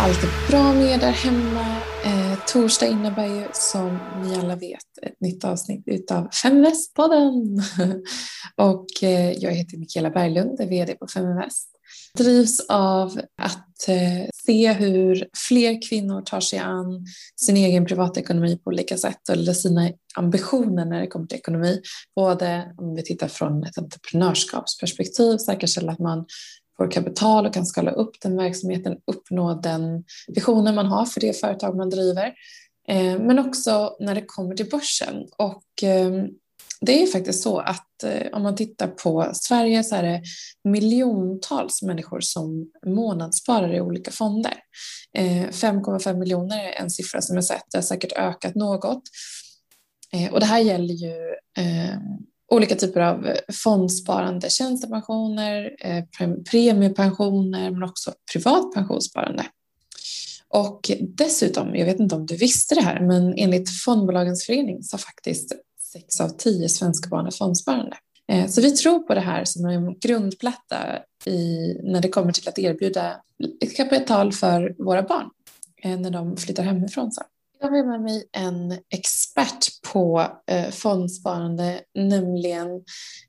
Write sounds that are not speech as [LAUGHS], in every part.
allt är bra med er där hemma. Eh, torsdag innebär ju som ni alla vet ett nytt avsnitt utav Feminvest-podden. [LAUGHS] och eh, jag heter Mikaela Berglund, är VD på Feminvest. Drivs av att eh, se hur fler kvinnor tar sig an sin egen privatekonomi på olika sätt eller sina ambitioner när det kommer till ekonomi. Både om vi tittar från ett entreprenörskapsperspektiv, säkerställa att man får kapital och kan skala upp den verksamheten, uppnå den visionen man har för det företag man driver. Eh, men också när det kommer till börsen. Och ehm, det är faktiskt så att eh, om man tittar på Sverige så är det miljontals människor som månadssparar i olika fonder. Eh, 5,5 miljoner är en siffra som jag sett, det har säkert ökat något. Och det här gäller ju ehm, olika typer av eh, fondsparande, tjänstepensioner, eh, premiepensioner men också privat pensionssparande. Och dessutom, jag vet inte om du visste det här, men enligt Fondbolagens förening så har faktiskt sex av tio svenska barn ett fondsparande. Eh, så vi tror på det här som en grundplatta i, när det kommer till att erbjuda kapital för våra barn när de flyttar hemifrån. Så. Jag har med mig en expert på eh, fondsparande, nämligen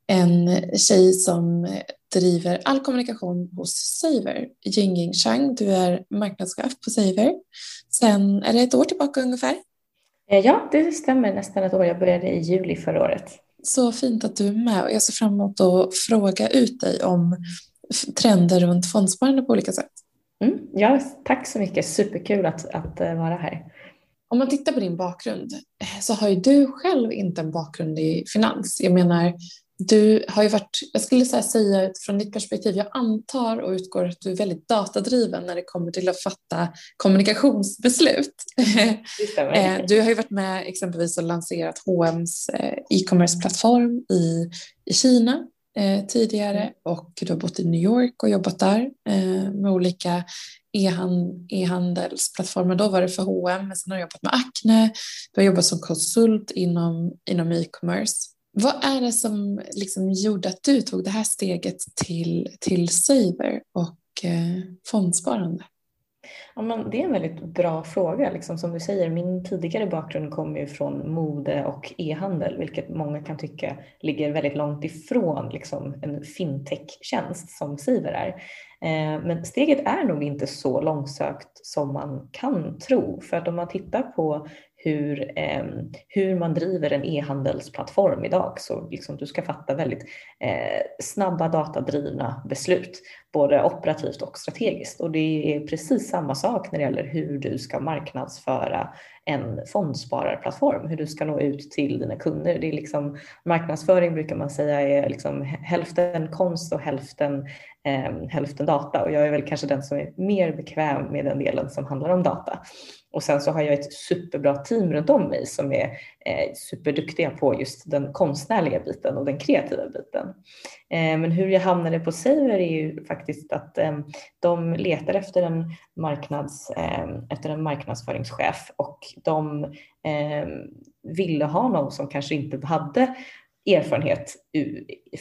en tjej som driver all kommunikation hos Saver, Jingjing Chang. Du är marknadschef på Saver sen, är det ett år tillbaka ungefär? Eh, ja, det stämmer nästan ett år. Jag började i juli förra året. Så fint att du är med och jag ser fram emot att fråga ut dig om trender runt fondsparande på olika sätt. Mm, ja, tack så mycket. Superkul att, att eh, vara här. Om man tittar på din bakgrund så har ju du själv inte en bakgrund i finans. Jag menar, du har ju varit, jag skulle säga utifrån ditt perspektiv, jag antar och utgår att du är väldigt datadriven när det kommer till att fatta kommunikationsbeslut. [LAUGHS] Eh, du har ju varit med exempelvis och lanserat H&M's eh, e-commerce-plattform i, i Kina eh, tidigare mm. och du har bott i New York och jobbat där med olika e-handelsplattformar. Då var det för H&M, men sen har jag jobbat med Acne. Du har jobbat som konsult inom, inom e-commerce. Vad är det som liksom gjorde att du tog det här steget till, till Saver och eh, fondsparande? Ja, men det är en väldigt bra fråga. Liksom, som du säger, min tidigare bakgrund kommer ju från mode och e-handel, vilket många kan tycka ligger väldigt långt ifrån liksom, en fintech-tjänst som Siver är. Eh, men steget är nog inte så långsökt som man kan tro. För att om man tittar på hur, eh, hur man driver en e-handelsplattform idag. Så liksom du ska fatta väldigt eh, snabba datadrivna beslut, både operativt och strategiskt. Och det är precis samma sak när det gäller hur du ska marknadsföra en fondspararplattform, hur du ska nå ut till dina kunder. Det är liksom, marknadsföring brukar man säga är liksom hälften konst och hälften, eh, hälften data och jag är väl kanske den som är mer bekväm med den delen som handlar om data. Och sen så har jag ett superbra team runt om mig som är eh, superduktiga på just den konstnärliga biten och den kreativa biten. Eh, men hur jag hamnade på Saver är ju faktiskt att eh, de letar efter en, marknads, eh, efter en marknadsföringschef och de eh, ville ha någon som kanske inte hade erfarenhet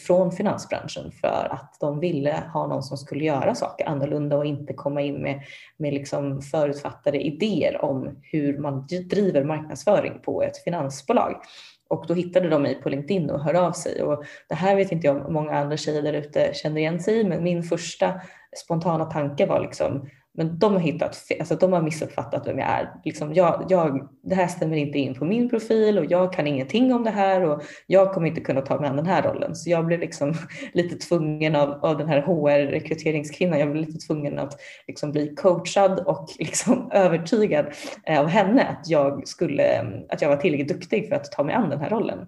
från finansbranschen för att de ville ha någon som skulle göra saker annorlunda och inte komma in med, med liksom förutfattade idéer om hur man driver marknadsföring på ett finansbolag. Och då hittade de mig på LinkedIn och hörde av sig. Och det här vet inte jag om många andra tjejer där ute känner igen sig i, men min första spontana tanke var liksom men de har hittat, alltså de har missuppfattat vem jag är. Liksom jag, jag, det här stämmer inte in på min profil och jag kan ingenting om det här och jag kommer inte kunna ta mig an den här rollen. Så jag blev liksom [LAUGHS] lite tvungen av, av den här HR-rekryteringskvinnan, jag blev lite tvungen att liksom bli coachad och [LAUGHS] liksom övertygad eh, av henne att jag, skulle, att jag var tillräckligt duktig för att ta mig an den här rollen.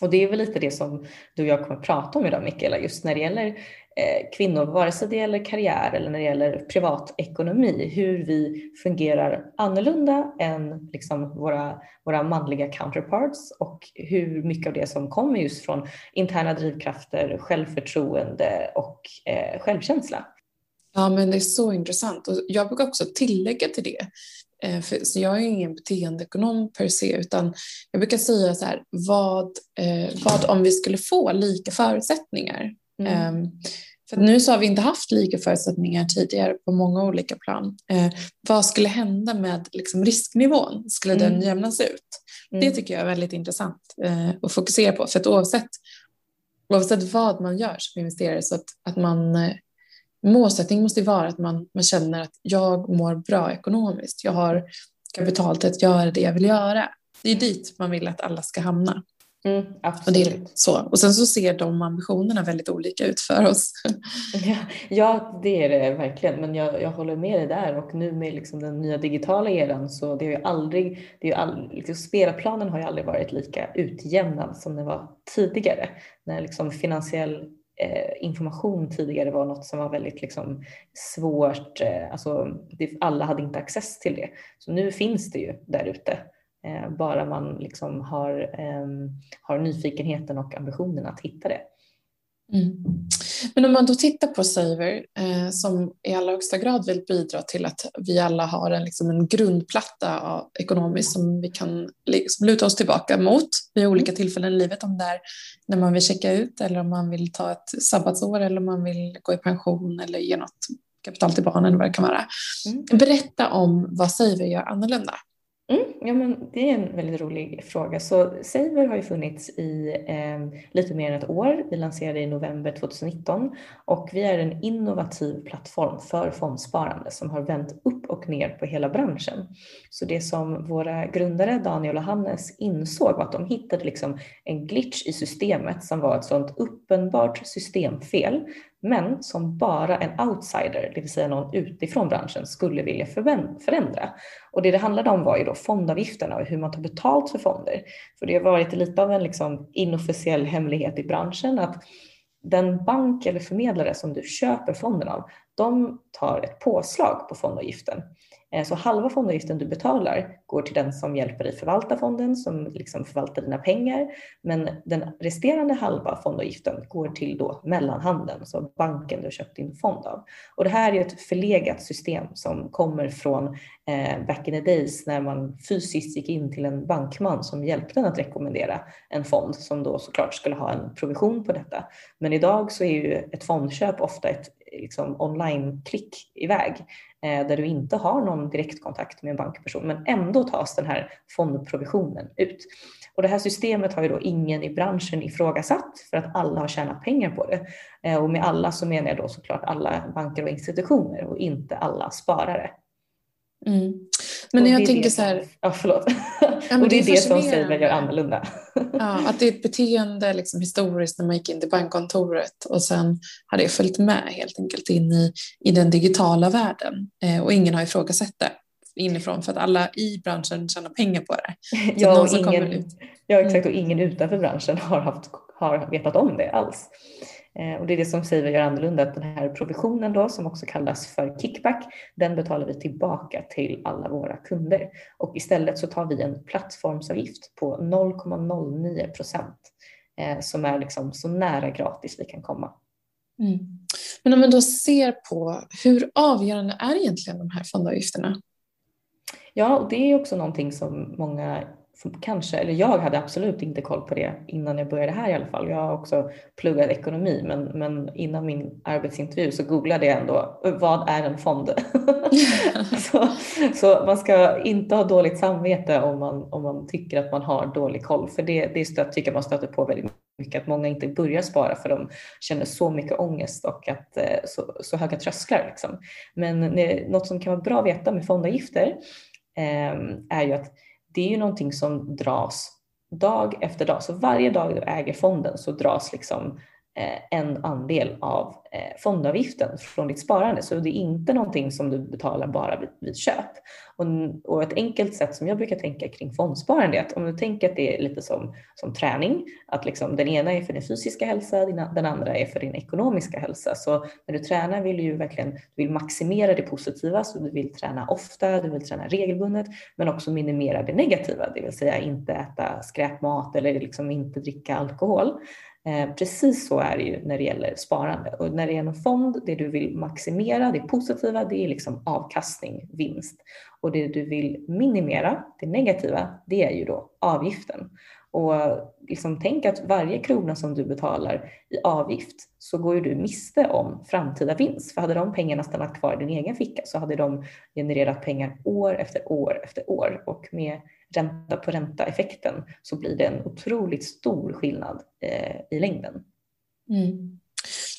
Och det är väl lite det som du och jag kommer att prata om idag Mikaela, just när det gäller eh, kvinnor, vare sig det gäller karriär eller när det gäller privatekonomi, hur vi fungerar annorlunda än liksom våra, våra manliga counterparts och hur mycket av det som kommer just från interna drivkrafter, självförtroende och eh, självkänsla. Ja, men det är så intressant och jag brukar också tillägga till det för, så jag är ingen beteendeekonom per se, utan jag brukar säga så här, vad, eh, vad om vi skulle få lika förutsättningar? Mm. Um, För nu så har vi inte haft lika förutsättningar tidigare på många olika plan. Eh, vad skulle hända med liksom, risknivån? Skulle mm. den jämnas ut? Mm. Det tycker jag är väldigt intressant eh, att fokusera på. För att oavsett, oavsett vad man gör som investerare så att, att man målsättningen måste vara att man, man känner att jag mår bra ekonomiskt. Jag har kapital till att göra det jag vill göra. Det är dit man vill att alla ska hamna. Mm, och, det så. och sen så ser de ambitionerna väldigt olika ut för oss. [LAUGHS] Ja, ja det är det verkligen, men jag, jag håller med dig där och nu med liksom den nya digitala eran så det har ju aldrig, det är all, liksom, spelplanen har ju aldrig varit lika utjämnad som den var tidigare när liksom finansiell Eh, information tidigare var något som var väldigt liksom, svårt, eh, alltså alla hade inte access till det. Så nu finns det ju där ute eh, bara man liksom har, ehm, har nyfikenheten och ambitionen att hitta det. Mm. Men om man då tittar på Saver eh, som i allra högsta grad vill bidra till att vi alla har en, liksom en grundplatta av, ekonomiskt som vi kan liksom, luta oss tillbaka mot vid olika mm. tillfällen i livet. Om det är när man vill checka ut eller om man vill ta ett sabbatsår eller om man vill gå i pension eller ge något kapital till barnen eller vad det kan vara. Mm. Berätta om vad Saver gör annorlunda. Mm, ja, men det är en väldigt rolig fråga. Så Saver har ju funnits i eh, lite mer än ett år. Vi lanserade i november 2019 och vi är en innovativ plattform för fondsparande som har vänt upp och ner på hela branschen. Så det som våra grundare Daniel och Hannes insåg var att de hittade liksom en glitch i systemet som var ett sådant uppenbart systemfel men som bara en outsider, det vill säga någon utifrån branschen, skulle vilja förändra. Och det det handlade om var ju då fondavgifterna och hur man tar betalt för fonder. För det har varit lite av en liksom inofficiell hemlighet i branschen att den bank eller förmedlare som du köper fonden av, de tar ett påslag på fondavgiften. Eh, så halva fondavgiften du betalar går till den som hjälper dig förvalta fonden, som liksom förvaltar dina pengar. Men den resterande halva fondavgiften går till då mellanhanden, så banken du har köpt din fond av. Och det här är ett förlegat system som kommer från eh, back in the days när man fysiskt gick in till en bankman som hjälpte en att rekommendera en fond som då såklart skulle ha en provision på detta. Men idag så är ju ett fondköp ofta ett liksom online-klick iväg eh, där du inte har någon direktkontakt med en bankperson men ändå tas den här fondprovisionen ut. Och det här systemet har ju då ingen i branschen ifrågasatt för att alla har tjänat pengar på det. Eh, och med alla så menar jag då såklart alla banker och institutioner och inte alla sparare. Mm. Men jag tänker så här. Ja, förlåt. Ja, och det är det, det som Saver gör annorlunda. Ja, att det är ett beteende liksom, historiskt när man gick in till bankkontoret och sen har det följt med helt enkelt in i, i den digitala världen eh, och ingen har ifrågasatt det inifrån för att alla i branschen tjänar pengar på det. ja, och ingen, ja, exakt och mm. ingen utanför branschen har, haft, har vetat om det alls. Eh, och det är det som Saver gör annorlunda, att den här provisionen då som också kallas för kickback, den betalar vi tillbaka till alla våra kunder. Och istället så tar vi en plattformsavgift på 0,09 procent eh, som är liksom så nära gratis vi kan komma. Mm. Men om man då ser på hur avgörande är egentligen de här fondavgifterna? Ja, och det är också någonting som många kanske, eller jag hade absolut inte koll på det innan jag började här i alla fall. Jag har också pluggat ekonomi men, men innan min arbetsintervju så googlade jag ändå vad är en fond? [LAUGHS] så, så, man ska inte ha dåligt samvete om man, om man tycker att man har dålig koll för det, det stött, tycker jag man stöter på väldigt mycket att många inte börjar spara för de känner så mycket ångest och att, eh, så, så höga trösklar. Liksom. Men något som kan vara bra att veta med fondavgifter eh, är ju att det är ju någonting som dras dag efter dag. Så varje dag du äger fonden så dras liksom Eh, en andel av eh, fondavgiften från ditt sparande. Så det är inte någonting som du betalar bara vid, vid köp. Och, och, ett enkelt sätt som jag brukar tänka kring fondsparande är att om du tänker att det är lite som, som träning, att liksom den ena är för din fysiska hälsa, den andra är för din ekonomiska hälsa. Så när du tränar vill du ju verkligen du vill maximera det positiva, så du vill träna ofta, du vill träna regelbundet, men också minimera det negativa, det vill säga inte äta skräpmat eller liksom inte dricka alkohol. Eh, precis så är det ju när det gäller sparande och när det gäller en fond, det du vill maximera, det positiva, det är liksom avkastning, vinst och det du vill minimera, det negativa, det är ju då avgiften. Och liksom tänk att varje krona som du betalar i avgift så går ju du miste om framtida vinst. För hade de pengarna stannat kvar i din egen ficka så hade de genererat pengar år efter år efter år. Och med ränta på ränta effekten så blir det en otroligt stor skillnad eh, i längden. Mm.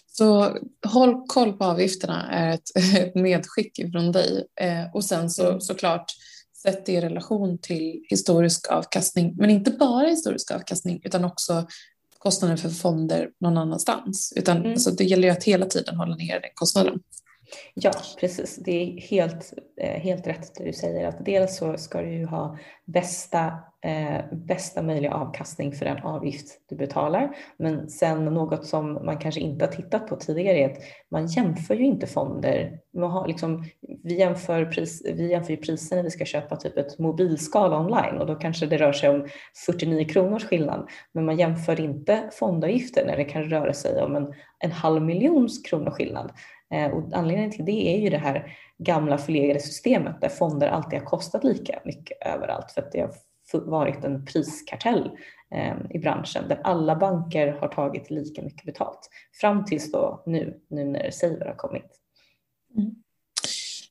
Så håll koll på avgifterna är ett, [LAUGHS] ett medskick från dig. Eh, och sen så mm. såklart sätt det i relation till historisk avkastning, men inte bara historisk avkastning utan också kostnaden för fonder någon annanstans. Utan mm. alltså, det gäller ju att hela tiden hålla ner den kostnaden. Ja, precis. Det är helt, eh, helt rätt det du säger att dels så ska du ju ha bästa, eh, bästa möjliga avkastning för den avgift du betalar. Men sen något som man kanske inte har tittat på tidigare är att man jämför ju inte fonder. Man har liksom, vi, jämför pris, vi jämför ju priser när vi ska köpa typ ett mobilskal online och då kanske det rör sig om 49 kronors skillnad. Men man jämför inte fondavgifter när det kan röra sig om en, en halv miljons kronor skillnad. Eh, och anledningen till det är ju det här gamla förlegade systemet där fonder alltid har kostat lika mycket överallt för att det har varit en priskartell ehm, i branschen där alla banker har tagit lika mycket betalt fram tills då nu, nu när Saver har kommit. Mm.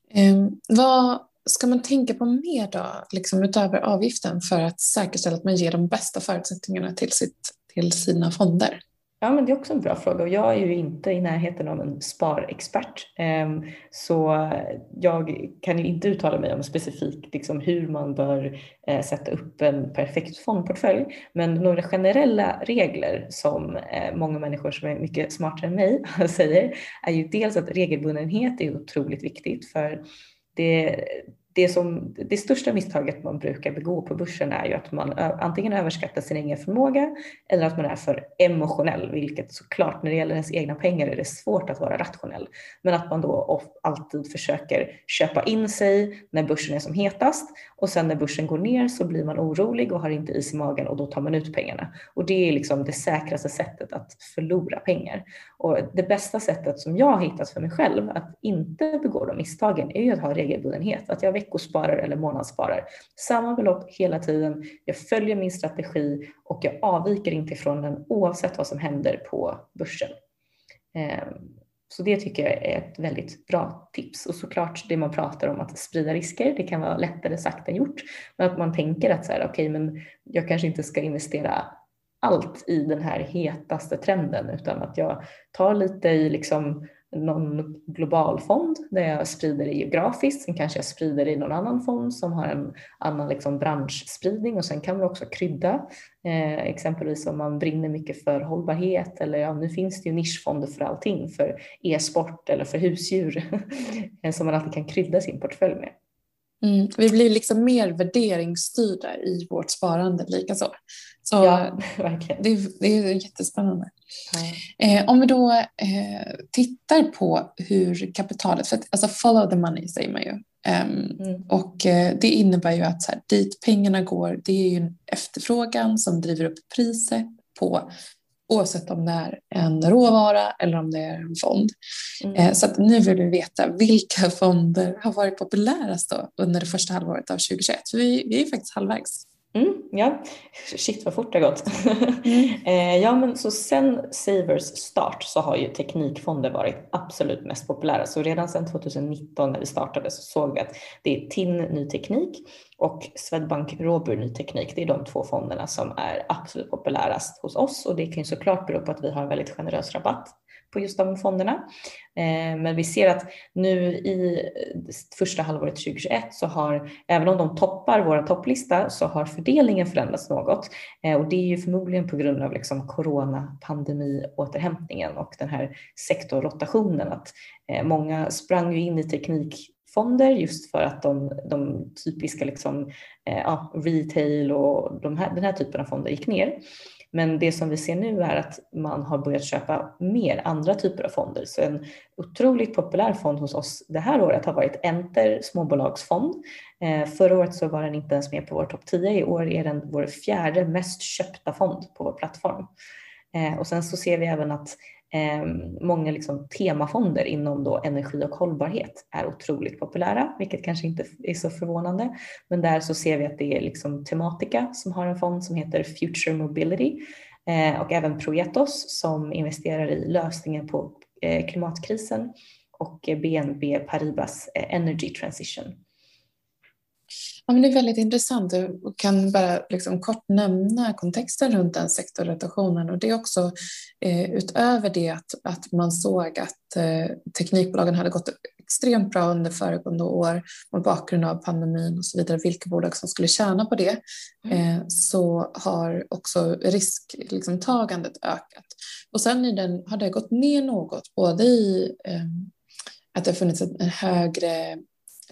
Eh, vad ska man tänka på mer då, liksom utöver avgiften för att säkerställa att man ger de bästa förutsättningarna till, sitt, till sina fonder? Ja, men det är också en bra fråga och jag är ju inte i närheten av en sparexpert. Ehm, så jag kan ju inte uttala mig om specifikt liksom hur man bör eh, sätta upp en perfekt fondportfölj. Men några generella regler som eh, många människor som är mycket smartare än mig [LAUGHS] säger är ju dels att regelbundenhet är otroligt viktigt för det, det, som, det största misstaget man brukar begå på börsen är ju att man antingen överskattar sin egen förmåga eller att man är för emotionell, vilket såklart när det gäller ens egna pengar är det svårt att vara rationell. Men att man då alltid försöker köpa in sig när börsen är som hetast och sen när börsen går ner så blir man orolig och har inte is i magen och då tar man ut pengarna. Och det är liksom det säkraste sättet att förlora pengar. Och det bästa sättet som jag har hittat för mig själv att inte begå de misstagen är ju att ha regelbundenhet. Att jag veckosparar eller månadssparar samma belopp hela tiden. Jag följer min strategi och jag avviker inte från den oavsett vad som händer på börsen. Ehm, så det tycker jag är ett väldigt bra tips. Och såklart det man pratar om att sprida risker, det kan vara lättare sagt än gjort. Men att man tänker att så här, okej, okay, men jag kanske inte ska investera allt i den här hetaste trenden utan att jag tar lite i liksom någon global fond där jag sprider det geografiskt. Sen kanske jag sprider det i någon annan fond som har en annan liksom branschspridning och sen kan man också krydda. Eh, exempelvis om man brinner mycket för hållbarhet eller ja, nu finns det ju nischfonder för allting, för e-sport eller för husdjur [LAUGHS] eh, som man alltid kan krydda sin portfölj med. Mm, vi blir liksom mer värderingsstyrda i vårt sparande likaså. Så ja, [LAUGHS] verkligen. Det, det är jättespännande. Ja. Eh, om vi då eh, tittar på hur kapitalet, för att, alltså follow the money säger man ju. Um, mm. Och eh, det innebär ju att så här, dit pengarna går, det är ju en efterfrågan som driver upp priset på oavsett om det är en råvara eller om det är en fond. Mm. Eh, så nu vill vi veta vilka fonder har varit populärast under det första halvåret av 2021. För vi, vi är faktiskt halvvägs. Mm, ja, shit vad fort det har gått. Mm. [LAUGHS] eh, ja, men så sen Savers start så har ju teknikfonder varit absolut mest populära. Så redan sedan 2019 när vi startade så såg vi att det är TIN Ny Teknik och Swedbank Robur Ny Teknik. Det är de två fonderna som är absolut populärast hos oss och det kan ju såklart bero på att vi har en väldigt generös rabatt på just de fonderna. Eh, men vi ser att nu i första halvåret 2021 så har, även om de toppar vår topplista, så har fördelningen förändrats något. Eh, och det är ju förmodligen på grund av liksom coronapandemiåterhämtningen och den här sektorrotationen. Att eh, många sprang ju in i teknikfonder just för att de, de typiska liksom, ja, retail och de här, den här typen av fonder gick ner. Men det som vi ser nu är att man har börjat köpa mer andra typer av fonder. Så en otroligt populär fond hos oss det här året har varit Enter småbolagsfond. Eh, förra året så var den inte ens med på vår topp 10. I år är den vår fjärde mest köpta fond på vår plattform. Eh, och sen så ser vi även att Ehm, många liksom temafonder inom då energi och hållbarhet är otroligt populära, vilket kanske inte är så förvånande. Men där så ser vi att det är liksom Tematica som har en fond som heter Future Mobility eh, och även Proetos som investerar i lösningen på eh, klimatkrisen och eh, BNB Paribas Energy Transition. Ja, men det är väldigt intressant. Du kan bara liksom kort nämna kontexten runt den sektorrotationen och det är också eh, utöver det att, att man såg att eh, teknikbolagen hade gått extremt bra under föregående år mot bakgrund av pandemin och så vidare, vilka bolag som skulle tjäna på det, mm. eh, så har också risktagandet liksom, ökat. Och sen i den, har det gått ner något, både i eh, att det har funnits en högre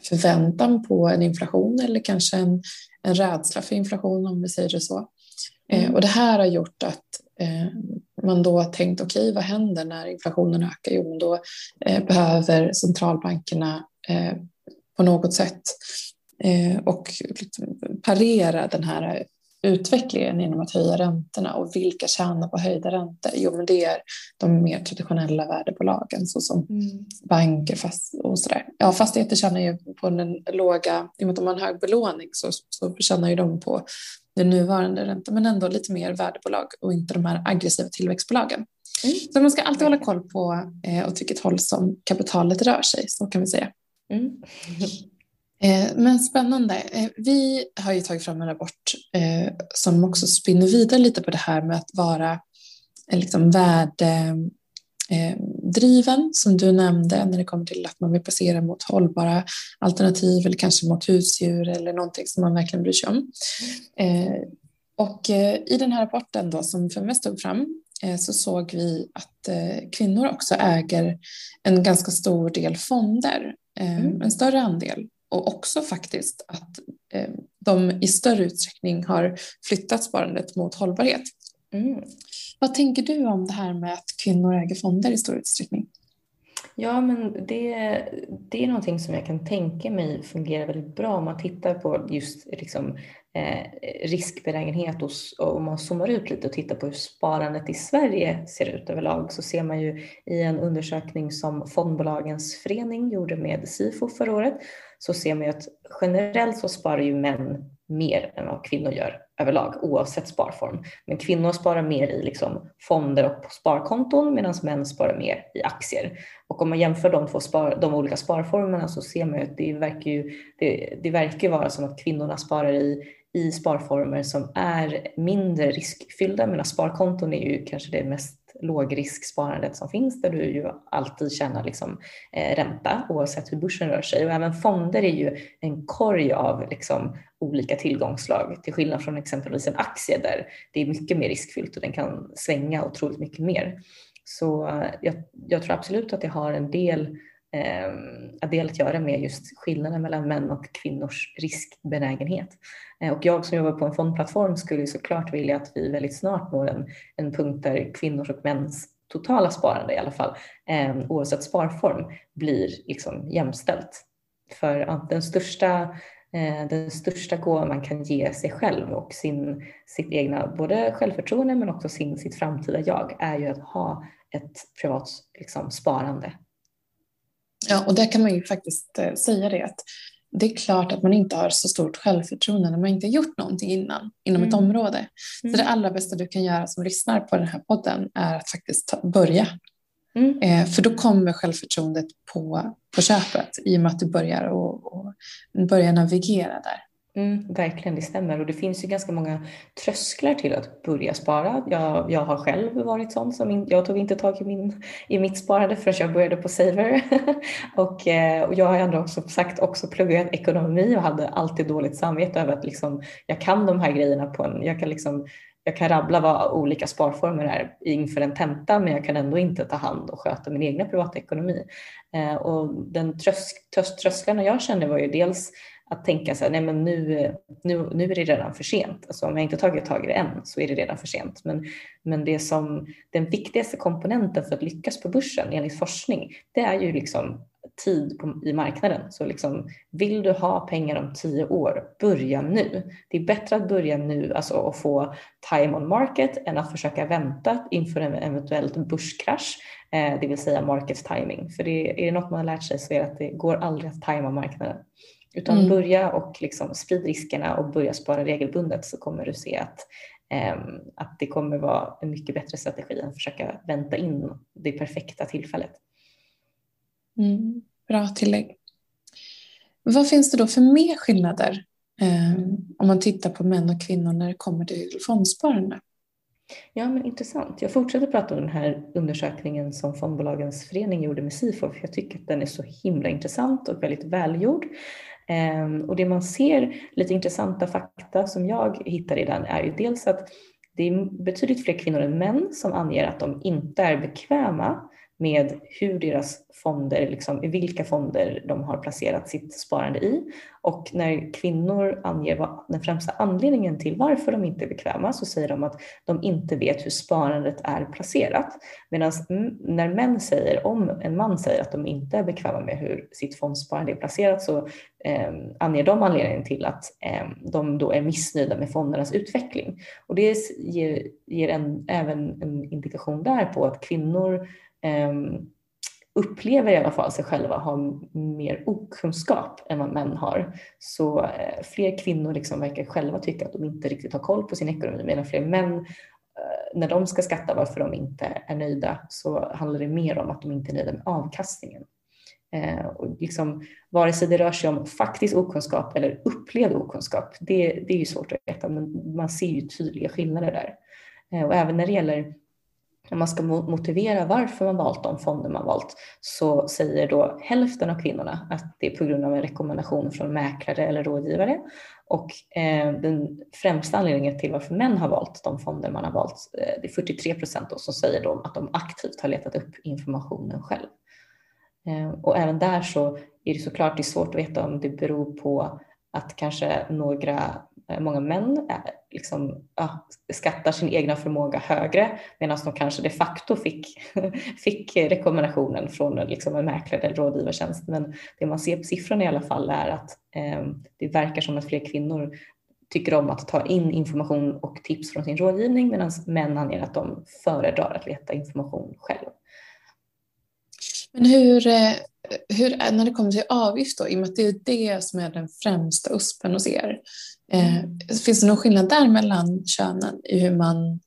förväntan på en inflation eller kanske en, en rädsla för inflation om vi säger det så. Eh, mm. och det här har gjort att eh, man då har tänkt okej, okay, vad händer när inflationen ökar? Jo, då eh, behöver centralbankerna på något sätt och liksom parera den här utvecklingen genom att höja räntorna och vilka tjänar på höjda räntor? Jo, men det är de mer traditionella värdebolagen såsom mm. banker fast och sådär. Ja, fastigheter tjänar ju på den låga, i och med att de har en hög belåning så, så tjänar ju de på den nuvarande räntan, men ändå lite mer värdebolag och inte de här aggressiva tillväxtbolagen. Mm. Så man ska alltid hålla koll på eh, åt vilket håll som kapitalet rör sig, så kan vi säga. Mm. Eh, men spännande. Eh, vi har ju tagit fram en rapport eh, som också spinner vidare lite på det här med att vara liksom värdedriven, som du nämnde, när det kommer till att man vill placera mot hållbara alternativ eller kanske mot husdjur eller någonting som man verkligen bryr sig om. Och i den här rapporten då som Feminvest tog fram så såg vi att kvinnor också äger en ganska stor del fonder, mm. en större andel och också faktiskt att eh, de i större utsträckning har flyttat sparandet mot hållbarhet. Mm. Vad tänker du om det här med att kvinnor äger fonder i stor utsträckning? Ja, men det, det är någonting som jag kan tänka mig fungerar väldigt bra om man tittar på just liksom, Eh, riskbenägenhet och, och om man zoomar ut lite och tittar på hur sparandet i Sverige ser ut överlag så ser man ju i en undersökning som Fondbolagens förening gjorde med Sifo förra året så ser man ju att generellt så sparar ju män mer än vad kvinnor gör överlag oavsett sparform. Men kvinnor sparar mer i liksom fonder och sparkonton medan män sparar mer i aktier. Och om man jämför de två spar, de olika sparformerna så ser man ju att det verkar, ju, det, det verkar vara som att kvinnorna sparar i, i sparformer som är mindre riskfyllda medan sparkonton är ju kanske det mest lågrisksparandet som finns där du ju alltid tjänar liksom, eh, ränta oavsett hur börsen rör sig. Och även fonder är ju en korg av liksom, olika tillgångsslag till skillnad från exempelvis en aktie där det är mycket mer riskfyllt och den kan svänga otroligt mycket mer. Så eh, jag, jag tror absolut att det har en del eh, del att göra med just skillnaden mellan män och kvinnors riskbenägenhet. Eh, och jag som jobbar på en fondplattform skulle såklart vilja att vi väldigt snart når en, en punkt där kvinnors och mäns totala sparande i alla fall, eh, oavsett sparform, blir liksom jämställt. För den största, eh, den största gåvan man kan ge sig själv och sin, sitt egna både självförtroende men också sin, sitt framtida jag är ju att ha ett privat liksom, sparande. Ja, och där kan man ju faktiskt eh, säga det att det är klart att man inte har så stort självförtroende när man inte gjort någonting innan inom mm. ett område. Så mm. det allra bästa du kan göra som lyssnar på den här podden är att faktiskt ta, börja. Mm. Eh, för då kommer självförtroendet på, på köpet i och med att du börjar, och, och börjar navigera där. Mm, verkligen, det stämmer. Och det finns ju ganska många trösklar till att börja spara. Jag, jag har själv varit sån som in, jag tog inte tag i, min, i mitt sparande förrän jag började på Saver. [LAUGHS] och, eh, och jag har ändå också sagt också pluggat ekonomi och hade alltid dåligt samvete över att liksom, jag kan de här grejerna på en, jag kan liksom jag kan rabbla vad olika sparformer är inför en tenta men jag kan ändå inte ta hand och sköta min egna privatekonomi. Eh, och den trösk, trösklarna jag kände var ju dels att tänka så här, nej men nu, nu, nu är det redan för sent. Alltså om jag inte tagit tag i det än så är det redan för sent. Men, men det som, den viktigaste komponenten för att lyckas på börsen enligt forskning, det är ju liksom tid på, i marknaden. Så liksom, vill du ha pengar om tio år, börja nu. Det är bättre att börja nu alltså, och få time on market än att försöka vänta inför en eventuell börskrasch, eh, det vill säga market timing. För det, är det något man har lärt sig så är det att det går aldrig att tajma marknaden. Utan mm. börja och liksom sprid riskerna och börja spara regelbundet så kommer du se att Ehm, att det kommer vara en mycket bättre strategi än att försöka vänta in det perfekta tillfället. Mm, bra tillägg. Vad finns det då för mer skillnader eh, om man tittar på män och kvinnor när det kommer till fondsparande? Ja, men intressant. Jag fortsätter prata om den här undersökningen som Fondbolagens förening gjorde med SIFO, för jag tycker att den är så himla intressant och väldigt välgjord. Ehm, och det man ser, lite intressanta fakta som jag hittar i den är ju dels att det är betydligt fler kvinnor än män som anger att de inte är bekväma med hur deras fonder, liksom, i vilka fonder de har placerat sitt sparande i. Och när kvinnor anger vad, den främsta anledningen till varför de inte är bekväma så säger de att de inte vet hur sparandet är placerat. Medan när män säger, om en man säger att de inte är bekväma med hur sitt fondsparande är placerat så eh, anger de anledningen till att eh, de då är missnöjda med fondernas utveckling. Och det ger, ger en, även en indikation där på att kvinnor Ehm, upplever i alla fall sig själva ha mer okunskap än vad män har. Så eh, fler kvinnor liksom verkar själva tycka att de inte riktigt har koll på sin ekonomi medan fler män eh, när de ska skatta varför de inte är nöjda så handlar det mer om att de inte är nöjda med avkastningen. Eh, och liksom, vare sig det rör sig om faktisk okunskap eller upplevd okunskap, det, det är ju svårt att veta men man ser ju tydliga skillnader där. Eh, och även när det gäller när man ska motivera varför man valt de fonder man valt så säger då hälften av kvinnorna att det är på grund av en rekommendation från mäklare eller rådgivare. Och eh, den främsta anledningen till varför män har valt de fonder man har valt, eh, det är 43 procent som säger då att de aktivt har letat upp informationen själv. Eh, och även där så är det såklart det är svårt att veta om det beror på att kanske några många män liksom, ja, skattar sin egna förmåga högre medan de kanske de facto fick, [LAUGHS] fick rekommendationen från liksom, en mäklare eller rådgivartjänst. Men det man ser på siffrorna i alla fall är att eh, det verkar som att fler kvinnor tycker om att ta in information och tips från sin rådgivning medan män anger att de föredrar att leta information själv. Men hur, eh, hur, när det kommer till avgift då, i och med att det är det som är den främsta USPen hos er, eh, finns det någon skillnad där mellan könen i hur man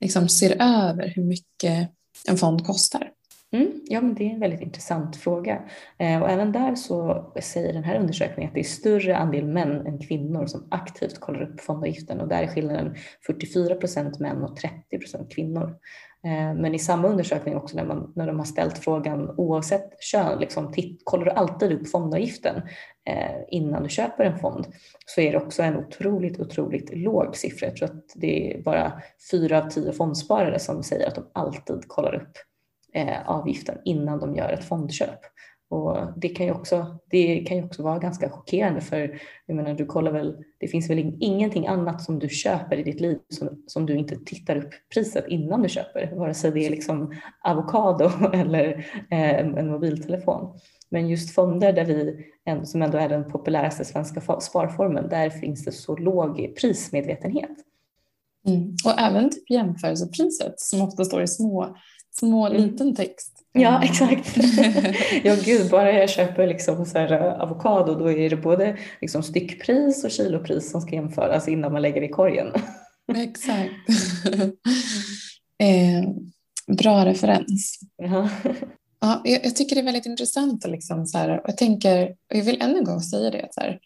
liksom ser över hur mycket en fond kostar? Mm, ja, men det är en väldigt intressant fråga. Eh, och även där så säger den här undersökningen att det är större andel män än kvinnor som aktivt kollar upp fondavgiften och där är skillnaden 44 procent män och 30 procent kvinnor. Eh, men i samma undersökning också när, man, när de har ställt frågan oavsett kön, liksom, titt, kollar du alltid upp fondavgiften eh, innan du köper en fond så är det också en otroligt, otroligt låg siffra. Jag tror att det är bara fyra av tio fondsparare som säger att de alltid kollar upp eh, avgiften innan de gör ett fondköp. Och det kan ju också, det kan ju också vara ganska chockerande för jag menar, du kollar väl, det finns väl ingenting annat som du köper i ditt liv som, som du inte tittar upp priset innan du köper, vare sig det är liksom avokado [LAUGHS] eller eh, en mobiltelefon. Men just fonder där vi, som ändå är den populäraste svenska sparformen, där finns det så låg prismedvetenhet. Mm. Och även typ jämförelsepriset som ofta står i små, små mm. liten text Ja, mm. exakt. [LAUGHS] ja, gud, bara jag köper liksom så här, eh, avokado då är det både liksom styckpris och kilopris som ska jämföras innan man lägger i korgen. [LAUGHS] exakt. [LAUGHS] eh, bra referens. Ja. ja, jag, jag, tycker det är väldigt intressant. Liksom, så här, och jag, tänker, och jag vill ännu en gång säga det. Så här,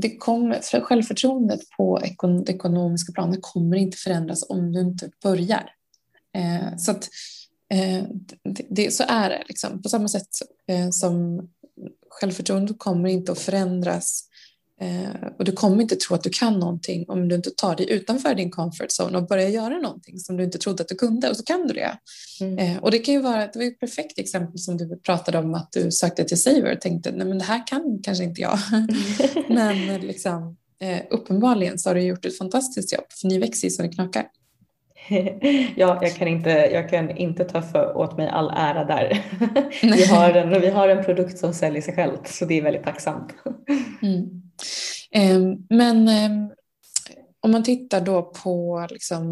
det kommer, för självförtroendet på ekon, det ekonomiska planet kommer inte förändras om du inte börjar. Eh, så att det, det, så är det. Liksom. På samma sätt eh, som självförtroende kommer inte att förändras eh, och du kommer inte tro att du kan någonting om du inte tar dig utanför din comfort zone och börjar göra någonting som du inte trodde att du kunde och så kan du det. Mm. och det kan ju vara, det var ett perfekt exempel som du pratade om att du sökte till Saver och tänkte nej men det här kan kanske inte jag. [LAUGHS] men liksom, uppenbarligen så har du gjort ett fantastiskt jobb för ni växer ju så det knakar. [LAUGHS] ja, jag kan inte, jag kan inte ta för, åt mig all ära där. [LAUGHS] vi, har en, vi har en produkt som säljer sig själv så det är väldigt tacksamt. [LAUGHS] Mm. Eh, men eh, om man tittar då på liksom,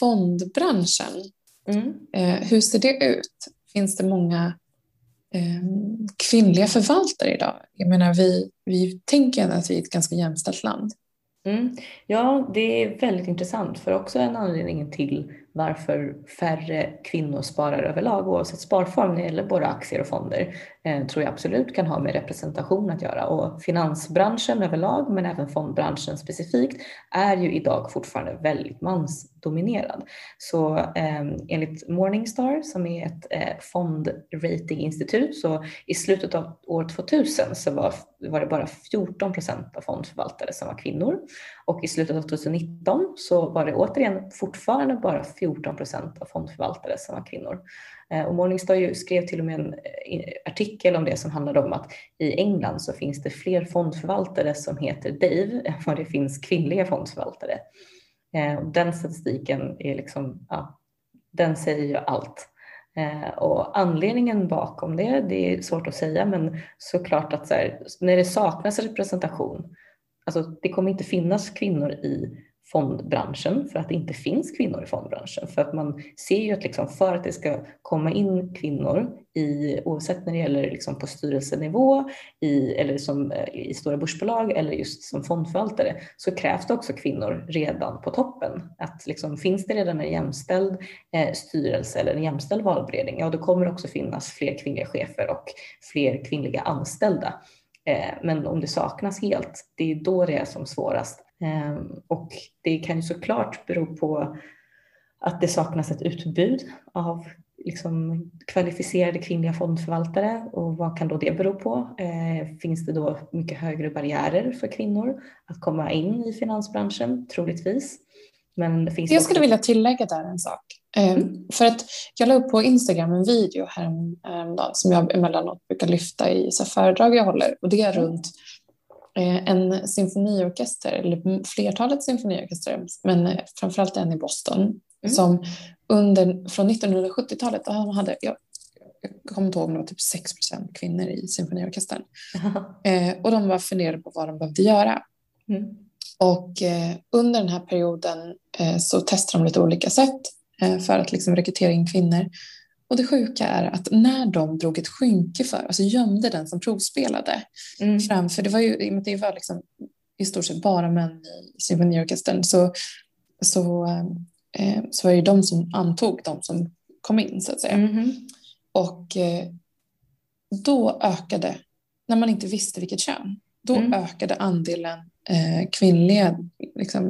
fondbranschen, mm. eh, hur ser det ut? Finns det många eh, kvinnliga förvaltare idag? Jag menar, vi, vi tänker att vi är ett ganska jämställt land. Mm. Ja, det är väldigt intressant för också en anledning till varför färre kvinnor sparar överlag oavsett sparform när det gäller både aktier och fonder eh, tror jag absolut kan ha med representation att göra och finansbranschen överlag men även fondbranschen specifikt är ju idag fortfarande väldigt mansdominerad. Så eh, enligt Morningstar som är ett eh, fondratinginstitut så i slutet av år 2000 så var, var det bara 14 procent av fondförvaltare som var kvinnor och i slutet av 2019 så var det återigen fortfarande bara 14 procent av fondförvaltare som var kvinnor. Eh, och Morningstar skrev till och med en eh, artikel om det som handlade om att i England så finns det fler fondförvaltare som heter Dave [LAUGHS] än vad det finns kvinnliga fondförvaltare. Eh, den statistiken är liksom, ja, den säger ju allt. Och anledningen bakom det, det är svårt att säga, men såklart att så här, när det saknas representation, alltså det kommer inte finnas kvinnor i fondbranschen för att det inte finns kvinnor i fondbranschen. För att man ser ju att liksom för att det ska komma in kvinnor i, oavsett när det gäller liksom på styrelsenivå i, eller som, eh, i stora börsbolag eller just som fondförvaltare så krävs det också kvinnor redan på toppen. Att liksom, finns det redan en jämställd eh, styrelse eller en jämställd valberedning, ja då kommer det också finnas fler kvinnliga chefer och fler kvinnliga anställda. Eh, men om det saknas helt, det är då det är som svårast Ehm, och det kan ju såklart bero på att det saknas ett utbud av liksom kvalificerade kvinnliga fondförvaltare och vad kan då det bero på? Eh, finns det då mycket högre barriärer för kvinnor att komma in i finansbranschen? Troligtvis. Men finns jag skulle också... vilja tillägga där en sak. Eh, mm. För att jag la upp på Instagram en video häromdagen som jag emellanåt brukar lyfta i så föredrag jag håller och det är mm. runt Eh, en symfoniorkester, eller flertalet symfoniorkestrar, men framförallt en i Boston, mm. som under, från 1970-talet, de hade, jag, jag kommer inte ihåg om det var typ 6% kvinnor i symfoniorkestern. [LAUGHS] Eh, och de bara funderade på vad de behövde göra. Mm. Och eh, under den här perioden eh, så testade de lite olika sätt eh, för att liksom rekrytera in kvinnor. Och det sjuka är att när de drog ett skynke för, alltså gömde den som provspelade mm. framför, det var ju, det var liksom i stort sett bara män i symfoniorkestern, så, så, eh, så var det de som antog de som kom in så att säga. Mm. Och eh, då ökade, när man inte visste vilket kön, då mm. ökade andelen eh, kvinnliga liksom,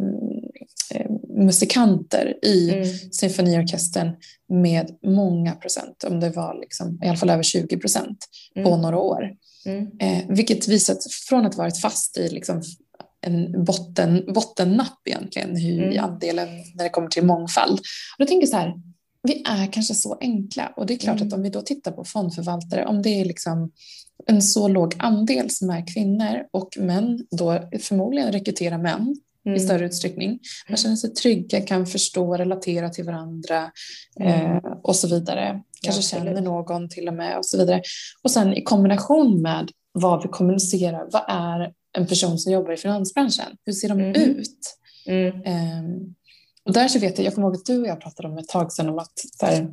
eh, musikanter i mm. symfoniorkestern med många procent, om det var liksom, i alla fall över 20 procent mm. på några år. Mm. Eh, vilket visar att från att varit fast i liksom en botten, bottennapp egentligen hur, mm. i andelen när det kommer till mångfald. Och då tänker jag så här, vi är kanske så enkla och det är klart mm. att om vi då tittar på fondförvaltare, om det är liksom en så låg andel som är kvinnor och män då förmodligen rekryterar män mm. i större utsträckning. Man känner sig trygga, kan förstå, relatera till varandra mm. eh, och så vidare. Kanske ja, känner någon till och med och så vidare. Och sen i kombination med vad vi kommunicerar, vad är en person som jobbar i finansbranschen? Hur ser de mm. ut? Eh, och där så vet jag, jag kommer ihåg att du och jag pratade om ett tag sedan om att eh,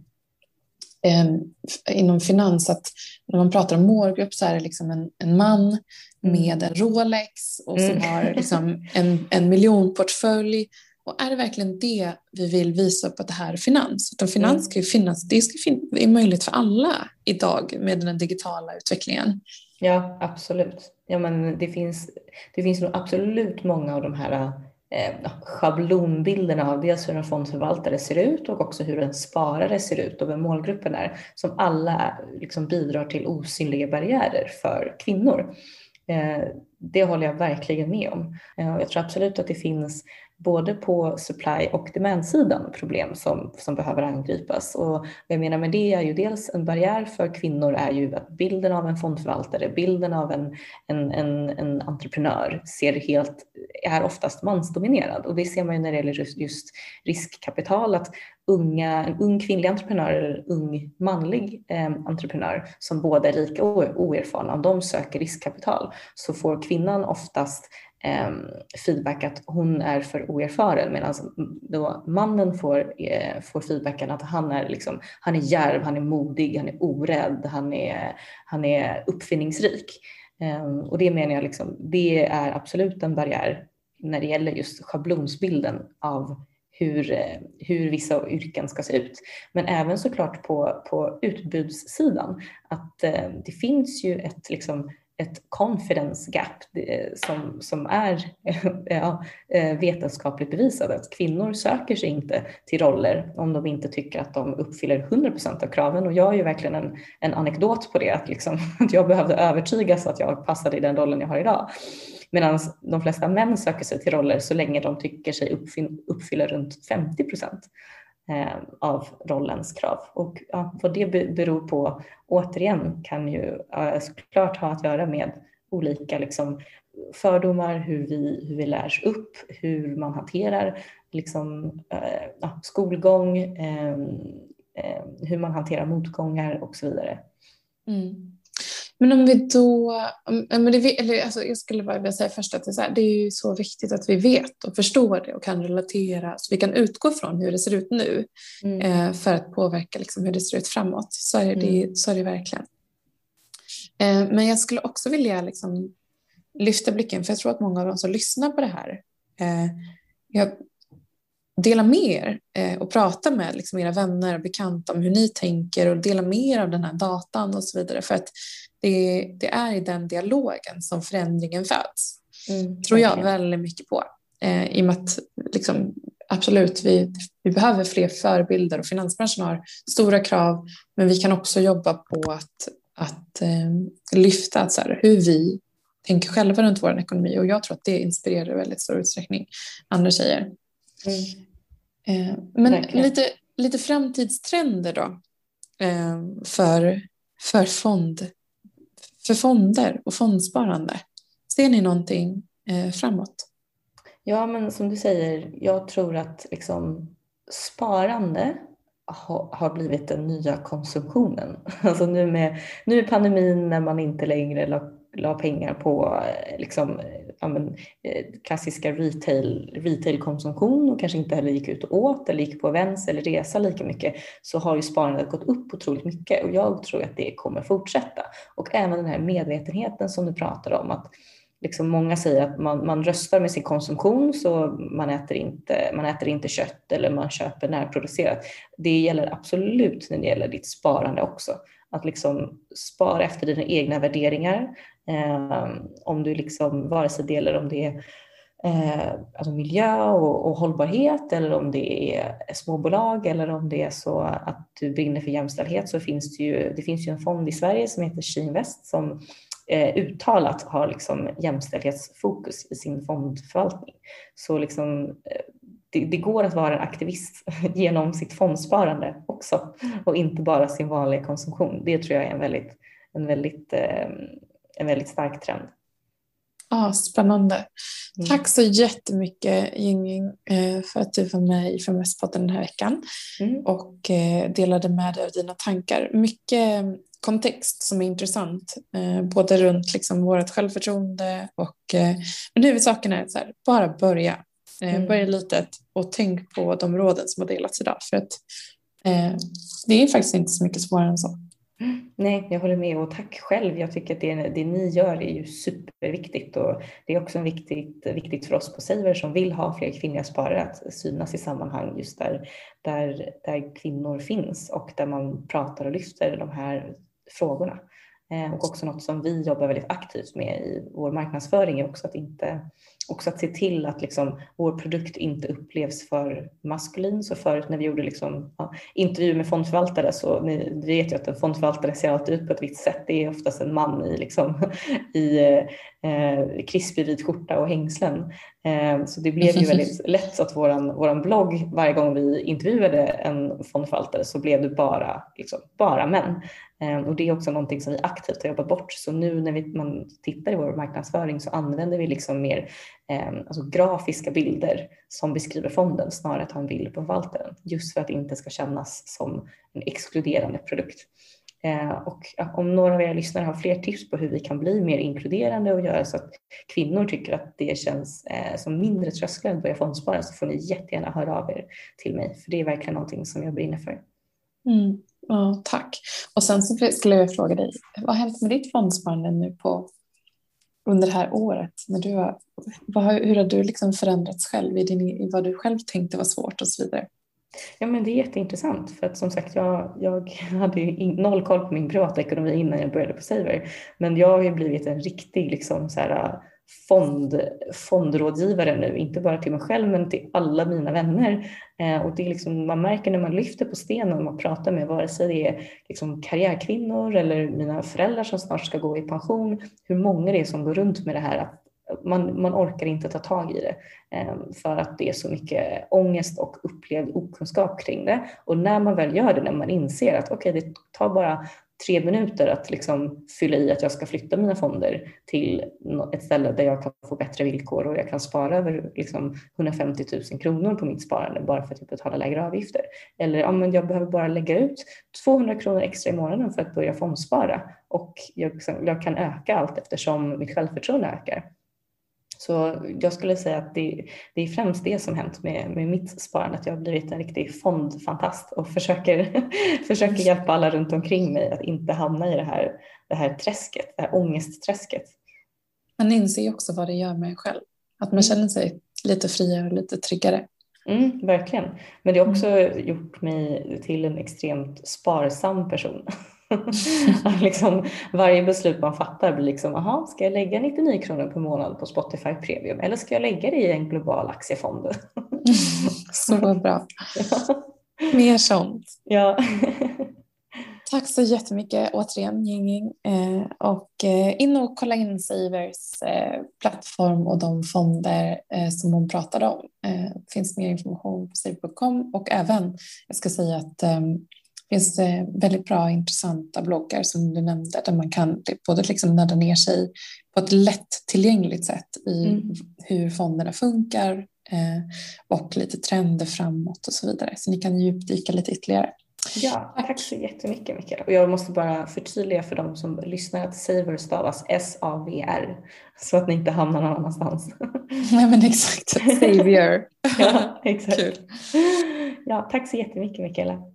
inom finans att när man pratar om målgrupp så är det liksom en, en man Mm. med en Rolex och som mm. har liksom en, en miljonportfölj. Och är det verkligen det vi vill visa upp att det här är finans? Utan finans mm. ska ju finnas, det, ska fin det är möjligt för alla idag med den digitala utvecklingen. Ja, absolut. Ja, men det, finns, det finns nog absolut många av de här eh, schablonbilderna av dels hur en fondförvaltare ser ut och också hur en sparare ser ut och vem målgruppen är som alla liksom bidrar till osynliga barriärer för kvinnor. Eh, det håller jag verkligen med om. Eh, jag tror absolut att det finns både på supply och demandsidan problem som, som behöver angripas. Och vad jag menar med det är ju dels en barriär för kvinnor är ju att bilden av en fondförvaltare, bilden av en, en, en, en entreprenör ser helt, är oftast mansdominerad och det ser man ju när det gäller just, just riskkapital att unga, en ung kvinnlig entreprenör eller en ung manlig eh, entreprenör som båda är lika oerfarna, om de söker riskkapital så får kvinnan oftast eh, feedback att hon är för oerfaren medan då mannen får, eh, får feedbacken att han är, liksom, han är järv, han är modig, han är orädd, han är, han är uppfinningsrik. Eh, och det menar jag liksom, det är absolut en barriär när det gäller just schablonsbilden av hur, eh, hur vissa yrken ska se ut. Men även såklart på, på utbudssidan att eh, det finns ju ett liksom, ett confidence gap eh, som, som är [LAUGHS] ja, eh, vetenskapligt bevisat. Att kvinnor söker sig inte till roller om de inte tycker att de uppfyller 100 procent av kraven. Och jag är ju verkligen en, en anekdot på det, att, liksom, [LAUGHS] att jag behövde övertygas att jag passade i den rollen jag har idag. Medan de flesta män söker sig till roller så länge de tycker sig uppfylla runt 50 procent. Eh, av rollens krav. Och ja, vad det beror på, återigen, kan ju såklart ha att göra med olika liksom, fördomar, hur vi, hur vi lärs upp, hur man hanterar liksom, eh, ja, skolgång, eh, eh hur man hanterar motgångar och så vidare. Mm. Men om vi då, men det, eller alltså jag skulle bara vilja säga först att det är, så här, det är ju så viktigt att vi vet och förstår det och kan relatera så vi kan utgå från hur det ser ut nu mm. eh, för att påverka liksom, hur det ser ut framåt. Så är det, mm. så är det verkligen. Eh, men jag skulle också vilja liksom, lyfta blicken för jag tror att många av de som lyssnar på det här eh, jag, dela med er och prata med liksom, era vänner och bekanta om hur ni tänker och dela med er av den här datan och så vidare. För att det, det är i den dialogen som förändringen föds. Mm, tror jag väldigt mycket på. Eh, I och med att liksom, absolut, vi, vi behöver fler förebilder och finansbranschen har stora krav, men vi kan också jobba på att, att eh, lyfta så här, hur vi tänker själva runt vår ekonomi och jag tror att det inspirerar i väldigt stor utsträckning andra tjejer. Mm. Eh, men lite, lite framtidstrender då eh, för, för fond för fonder och fondsparande? Ser ni någonting eh, framåt? Ja, men som du säger, jag tror att liksom, sparande har blivit den nya konsumtionen. [LAUGHS] Alltså nu med, nu med pandemin när man inte längre la, la pengar på eh, liksom, eh, ja, men, eh, klassiska retail, retailkonsumtion och kanske inte heller gick ut och åt eller gick på events eller resa lika mycket så har ju sparandet gått upp otroligt mycket och jag tror att det kommer fortsätta. Och även den här medvetenheten som du pratar om att liksom många säger att man, man röstar med sin konsumtion så man äter, inte, man äter inte kött eller man köper närproducerat. Det gäller absolut när det gäller ditt sparande också. Att liksom spara efter dina egna värderingar. Eh, om du liksom, vare sig det gäller om det är eh, alltså miljö och, och, hållbarhet eller om det är småbolag eller om det är så att du brinner för jämställdhet så finns det ju, det finns ju en fond i Sverige som heter Kinvest som eh, uttalat har liksom jämställdhetsfokus i sin fondförvaltning. Så liksom, eh, det, det, går att vara en aktivist [LAUGHS] genom sitt fondsparande också och inte bara sin vanliga konsumtion. Det tror jag är en väldigt, en väldigt, eh, en väldigt stark trend. Ah, spännande. Mm. Tack så jättemycket Yinging eh, för att du var med i Feministpodden den här veckan mm. och eh, delade med dig av dina tankar. Mycket kontext som är intressant, eh, både runt liksom vårt självförtroende och eh, men huvudsaken är så här, bara börja. Eh, mm. Börja litet och tänk på de råden som har delats idag för att eh, det är faktiskt inte så mycket svårare än så. Nej, jag håller med och tack själv. Jag tycker att det, det ni gör är ju superviktigt och det är också viktigt, viktigt för oss på Saver som vill ha fler kvinnliga sparare att synas i sammanhang just där, där, där kvinnor finns och där man pratar och lyfter de här frågorna. Eh, och också något som vi jobbar väldigt aktivt med i vår marknadsföring är också att inte, också att se till att liksom, vår produkt inte upplevs för maskulin. Så förut när vi gjorde liksom, ja, intervjuer med fondförvaltare så ni vet ju att en fondförvaltare ser alltid ut på ett visst sätt. Det är oftast en man i, liksom, [LAUGHS] i eh, krispig vit skjorta och hängslen. Eh, så det blev ju väldigt [LAUGHS] lätt så att våran, våran blogg, varje gång vi intervjuade en fondförvaltare så blev det bara, liksom, bara män. Ehm, och det är också någonting som vi aktivt har jobbat bort. Så nu när vi, man tittar i vår marknadsföring så använder vi liksom mer eh, alltså grafiska bilder som beskriver fonden snarare än att ha en bild på förvaltaren. Just för att det inte ska kännas som en exkluderande produkt. Eh, och om några av era lyssnare har fler tips på hur vi kan bli mer inkluderande och göra så att kvinnor tycker att det känns eh, som mindre trösklar att börja fondspara så får ni jättegärna höra av er till mig. För det är verkligen någonting som jag brinner för. Mm. Ja, tack. Och sen så skulle jag fråga dig, vad har hänt med ditt fondsparande nu på, under det här året? När du har, vad, hur har du liksom förändrats själv i, din, i vad du själv tänkte var svårt och så vidare? Ja men det är jätteintressant för att som sagt jag, jag hade ju noll koll på min privatekonomi innan jag började på Saver. Men jag har ju blivit en riktig liksom så här, fond, fondrådgivare nu, inte bara till mig själv men till alla mina vänner. Eh, och det är liksom, man märker när man lyfter på stenen och man pratar med vare sig det är liksom karriärkvinnor eller mina föräldrar som snart ska gå i pension, hur många det är som går runt med det här att man, man orkar inte ta tag i det eh, för att det är så mycket ångest och upplevd okunskap kring det. Och när man väl gör det, när man inser att okej, okay, det tar bara tre minuter att liksom fylla i att jag ska flytta mina fonder till ett ställe där jag kan få bättre villkor och jag kan spara över liksom 150 000 kronor på mitt sparande bara för att jag betalar lägre avgifter. Eller ja, men jag behöver bara lägga ut 200 kronor extra i månaden för att börja fondspara och jag, liksom, jag kan öka allt eftersom mitt självförtroende ökar. Så jag skulle säga att det, det är främst det som hänt med, med mitt sparande, att jag har blivit en riktig fondfantast och försöker, [LAUGHS] försöker hjälpa alla runt omkring mig att inte hamna i det här, det här träsket, det här ångestträsket. Man inser ju också vad det gör med en själv, att man mm. känner sig lite friare och lite tryggare. Mm, verkligen, men det har också mm. gjort mig till en extremt sparsam person. [LAUGHS] [LAUGHS] liksom, varje beslut man fattar blir liksom, aha, ska jag lägga 99 kronor per månad på Spotify Premium eller ska jag lägga det i en global aktiefond? [LAUGHS] så bra. [LAUGHS] Mer sånt. Ja. Tack så jättemycket återigen Ying eh, och eh, in och kolla in Savers eh, plattform och de fonder eh, som hon pratade om. Eh, det finns mer information på saver.com och även, jag ska säga att ehm, finns det väldigt bra intressanta bloggar som du nämnde där man kan både liksom nörda ner sig på ett lättillgängligt sätt i mm. hur fonderna funkar eh, och lite trender framåt och så vidare. Så ni kan djupdyka lite ytterligare. Ja, tack så jättemycket Mikael. Och jag måste bara förtydliga för de som lyssnar att Saver stavas S-A-V-R så att ni inte hamnar någon annanstans. [LAUGHS] Nej men exakt, [LAUGHS] Savior. ja, exakt. Kul. Ja, tack så jättemycket Mikaela.